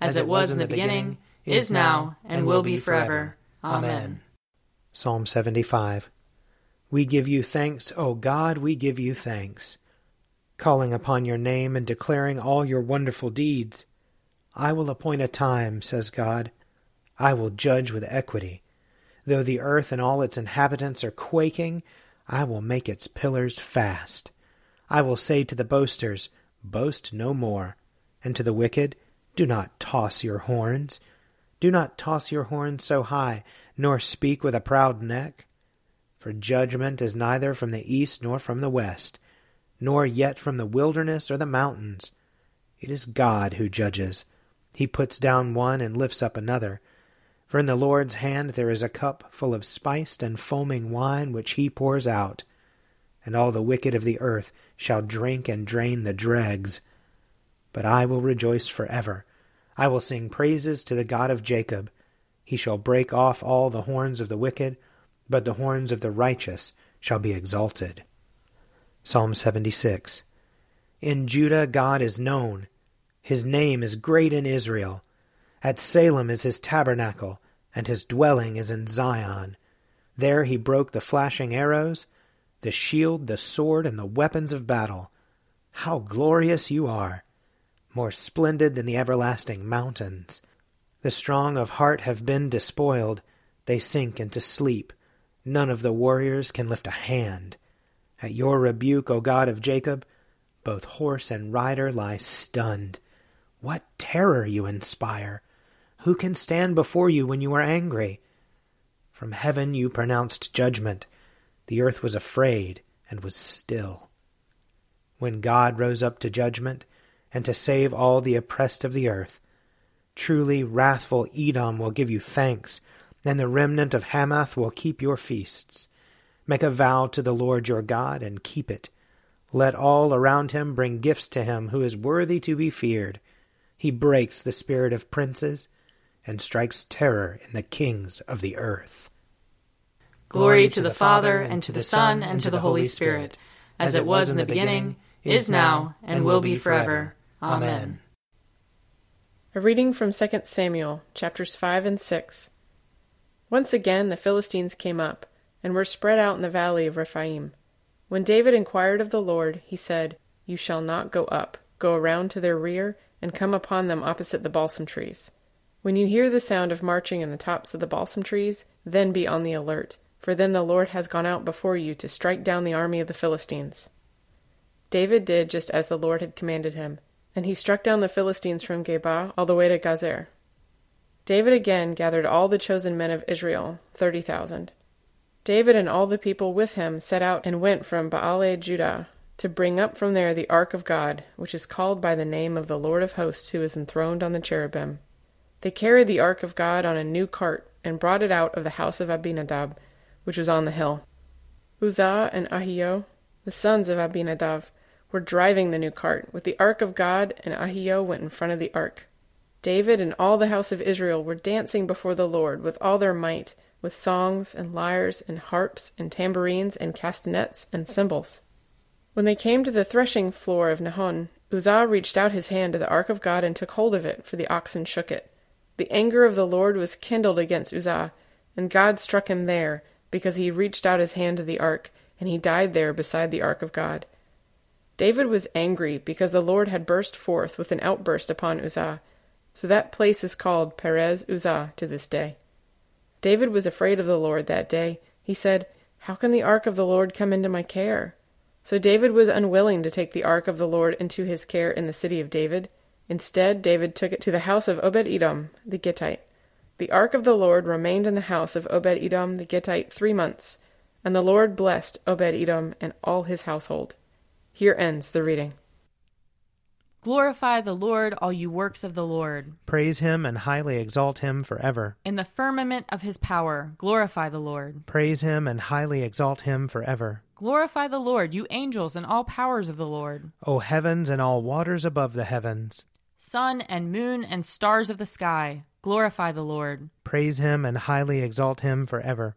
as it was in the beginning, is now, and will be forever. Amen. Psalm 75 We give you thanks, O God, we give you thanks. Calling upon your name and declaring all your wonderful deeds. I will appoint a time, says God. I will judge with equity. Though the earth and all its inhabitants are quaking, I will make its pillars fast. I will say to the boasters, Boast no more, and to the wicked, Do not toss your horns. Do not toss your horns so high, nor speak with a proud neck. For judgment is neither from the east nor from the west, nor yet from the wilderness or the mountains. It is God who judges. He puts down one and lifts up another. For in the Lord's hand there is a cup full of spiced and foaming wine which he pours out. And all the wicked of the earth shall drink and drain the dregs. But I will rejoice forever. I will sing praises to the God of Jacob. He shall break off all the horns of the wicked, but the horns of the righteous shall be exalted. Psalm 76 In Judah God is known. His name is great in Israel. At Salem is his tabernacle, and his dwelling is in Zion. There he broke the flashing arrows, the shield, the sword, and the weapons of battle. How glorious you are! More splendid than the everlasting mountains. The strong of heart have been despoiled, they sink into sleep. None of the warriors can lift a hand. At your rebuke, O God of Jacob, both horse and rider lie stunned. What terror you inspire! Who can stand before you when you are angry? From heaven you pronounced judgment. The earth was afraid and was still. When God rose up to judgment, and to save all the oppressed of the earth. Truly, wrathful Edom will give you thanks, and the remnant of Hamath will keep your feasts. Make a vow to the Lord your God, and keep it. Let all around him bring gifts to him who is worthy to be feared. He breaks the spirit of princes, and strikes terror in the kings of the earth. Glory to the Father, and to the Son, and to the Holy Spirit, as it was in the beginning, is now, and will be forever. Amen. A reading from 2 Samuel, chapters 5 and 6. Once again the Philistines came up, and were spread out in the valley of Rephaim. When David inquired of the Lord, he said, You shall not go up, go around to their rear, and come upon them opposite the balsam trees. When you hear the sound of marching in the tops of the balsam trees, then be on the alert, for then the Lord has gone out before you to strike down the army of the Philistines. David did just as the Lord had commanded him and he struck down the Philistines from Geba all the way to Gezer. David again gathered all the chosen men of Israel, thirty thousand. David and all the people with him set out and went from Baale Judah to bring up from there the ark of God, which is called by the name of the Lord of hosts, who is enthroned on the cherubim. They carried the ark of God on a new cart and brought it out of the house of Abinadab, which was on the hill. Uzzah and Ahio, the sons of Abinadab, were driving the new cart with the ark of God, and Ahio went in front of the ark. David and all the house of Israel were dancing before the Lord with all their might, with songs and lyres and harps and tambourines and castanets and cymbals. When they came to the threshing floor of Nahon, Uzzah reached out his hand to the ark of God and took hold of it, for the oxen shook it. The anger of the Lord was kindled against Uzzah, and God struck him there, because he reached out his hand to the ark, and he died there beside the ark of God. David was angry because the Lord had burst forth with an outburst upon Uzzah, so that place is called Perez Uzzah to this day. David was afraid of the Lord that day. He said, How can the ark of the Lord come into my care? So David was unwilling to take the ark of the Lord into his care in the city of David. Instead, David took it to the house of Obed Edom the Gittite. The ark of the Lord remained in the house of Obed Edom the Gittite three months, and the Lord blessed Obed Edom and all his household. Here ends the reading. Glorify the Lord, all you works of the Lord. Praise him and highly exalt him forever. In the firmament of his power, glorify the Lord. Praise him and highly exalt him forever. Glorify the Lord, you angels and all powers of the Lord. O heavens and all waters above the heavens. Sun and moon and stars of the sky, glorify the Lord. Praise him and highly exalt him forever.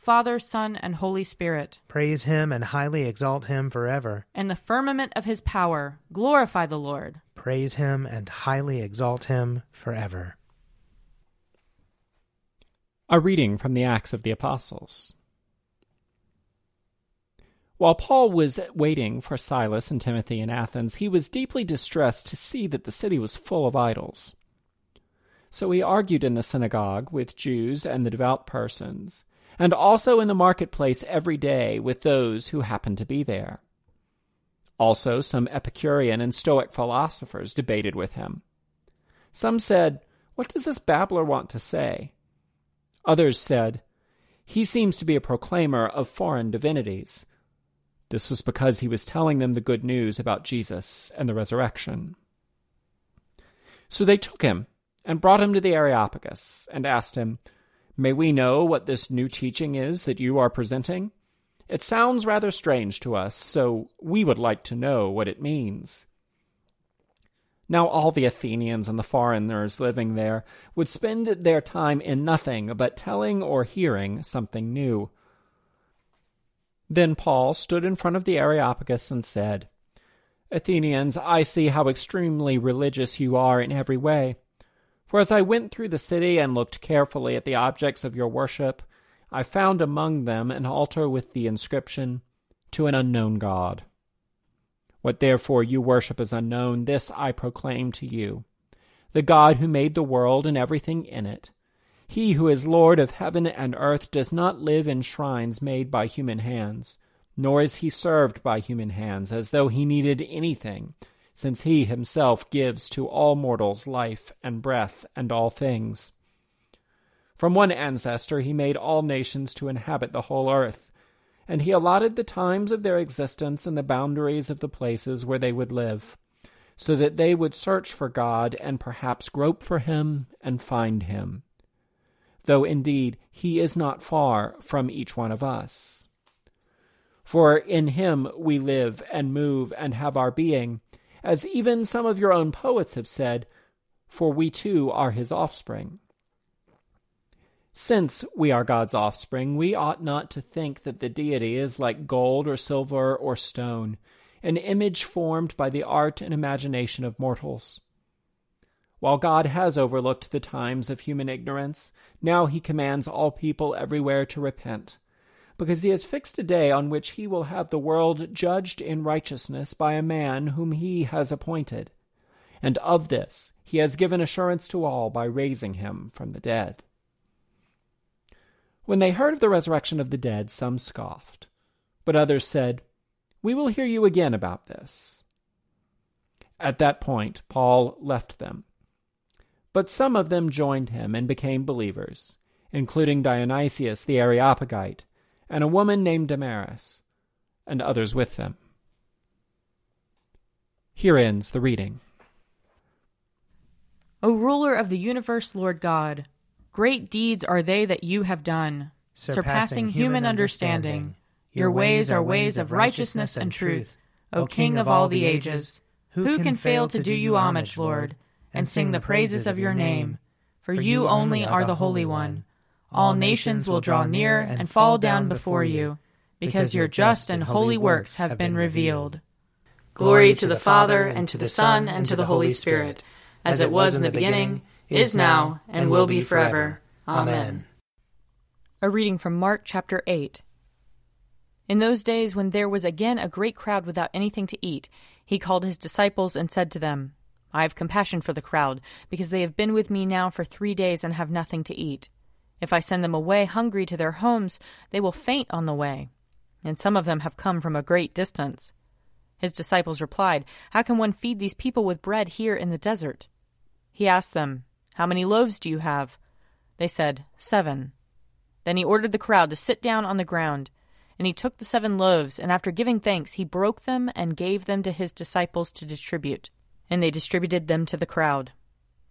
Father, Son, and Holy Spirit. Praise him and highly exalt him forever. In the firmament of his power, glorify the Lord. Praise him and highly exalt him forever. A reading from the Acts of the Apostles. While Paul was waiting for Silas and Timothy in Athens, he was deeply distressed to see that the city was full of idols. So he argued in the synagogue with Jews and the devout persons, and also in the marketplace every day with those who happened to be there. Also, some Epicurean and Stoic philosophers debated with him. Some said, What does this babbler want to say? Others said, He seems to be a proclaimer of foreign divinities. This was because he was telling them the good news about Jesus and the resurrection. So they took him and brought him to the Areopagus, and asked him, May we know what this new teaching is that you are presenting? It sounds rather strange to us, so we would like to know what it means. Now all the Athenians and the foreigners living there would spend their time in nothing but telling or hearing something new. Then Paul stood in front of the Areopagus and said, Athenians, I see how extremely religious you are in every way. For as I went through the city and looked carefully at the objects of your worship, I found among them an altar with the inscription, To an unknown God. What therefore you worship as unknown, this I proclaim to you. The God who made the world and everything in it, He who is Lord of heaven and earth does not live in shrines made by human hands, nor is he served by human hands as though he needed anything, since he himself gives to all mortals life and breath and all things. From one ancestor he made all nations to inhabit the whole earth, and he allotted the times of their existence and the boundaries of the places where they would live, so that they would search for God and perhaps grope for him and find him though indeed he is not far from each one of us. For in him we live and move and have our being, as even some of your own poets have said, for we too are his offspring. Since we are God's offspring, we ought not to think that the deity is like gold or silver or stone, an image formed by the art and imagination of mortals. While God has overlooked the times of human ignorance, now he commands all people everywhere to repent, because he has fixed a day on which he will have the world judged in righteousness by a man whom he has appointed. And of this he has given assurance to all by raising him from the dead. When they heard of the resurrection of the dead, some scoffed, but others said, We will hear you again about this. At that point, Paul left them but some of them joined him and became believers, including Dionysius the Areopagite, and a woman named Damaris, and others with them. Here ends the reading. O ruler of the universe, Lord God, great deeds are they that you have done, surpassing, surpassing human understanding. understanding. Your ways are ways of righteousness and truth, O King of all the ages. Who can fail to do you homage, Lord? and sing the praises of your name. For you only are the Holy One. All nations will draw near and fall down before you, because your just and holy works have been revealed. Glory to the Father, and to the Son, and to the Holy Spirit, as it was in the beginning, is now, and will be forever. Amen. A reading from Mark chapter 8. In those days, when there was again a great crowd without anything to eat, he called his disciples and said to them, I have compassion for the crowd, because they have been with me now for three days and have nothing to eat. If I send them away hungry to their homes, they will faint on the way. And some of them have come from a great distance. His disciples replied, How can one feed these people with bread here in the desert? He asked them, How many loaves do you have? They said, Seven. Then he ordered the crowd to sit down on the ground. And he took the seven loaves, and after giving thanks, he broke them and gave them to his disciples to distribute and they distributed them to the crowd.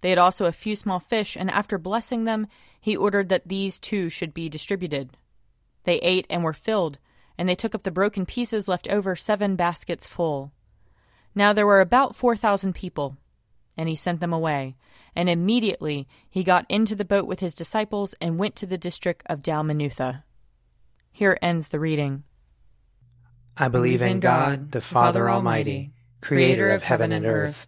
They had also a few small fish, and after blessing them, he ordered that these too should be distributed. They ate and were filled, and they took up the broken pieces left over, seven baskets full. Now there were about four thousand people. And he sent them away, and immediately he got into the boat with his disciples and went to the district of Dalmanutha. Here ends the reading. I believe in God, the Father Almighty, creator of heaven and earth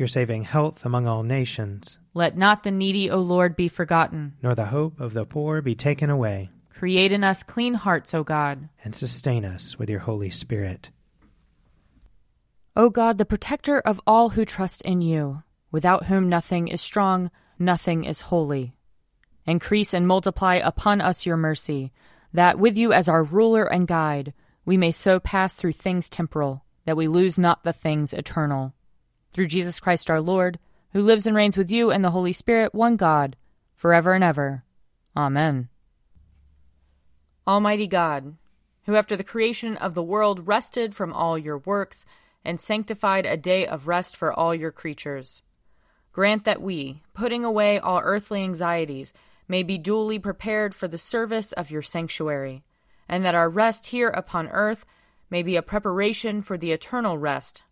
your saving health among all nations. Let not the needy, O Lord, be forgotten, nor the hope of the poor be taken away. Create in us clean hearts, O God, and sustain us with your Holy Spirit. O God, the protector of all who trust in you, without whom nothing is strong, nothing is holy. Increase and multiply upon us your mercy, that with you as our ruler and guide, we may so pass through things temporal, that we lose not the things eternal. Through Jesus Christ our Lord, who lives and reigns with you and the Holy Spirit, one God, forever and ever. Amen. Almighty God, who after the creation of the world rested from all your works and sanctified a day of rest for all your creatures, grant that we, putting away all earthly anxieties, may be duly prepared for the service of your sanctuary, and that our rest here upon earth may be a preparation for the eternal rest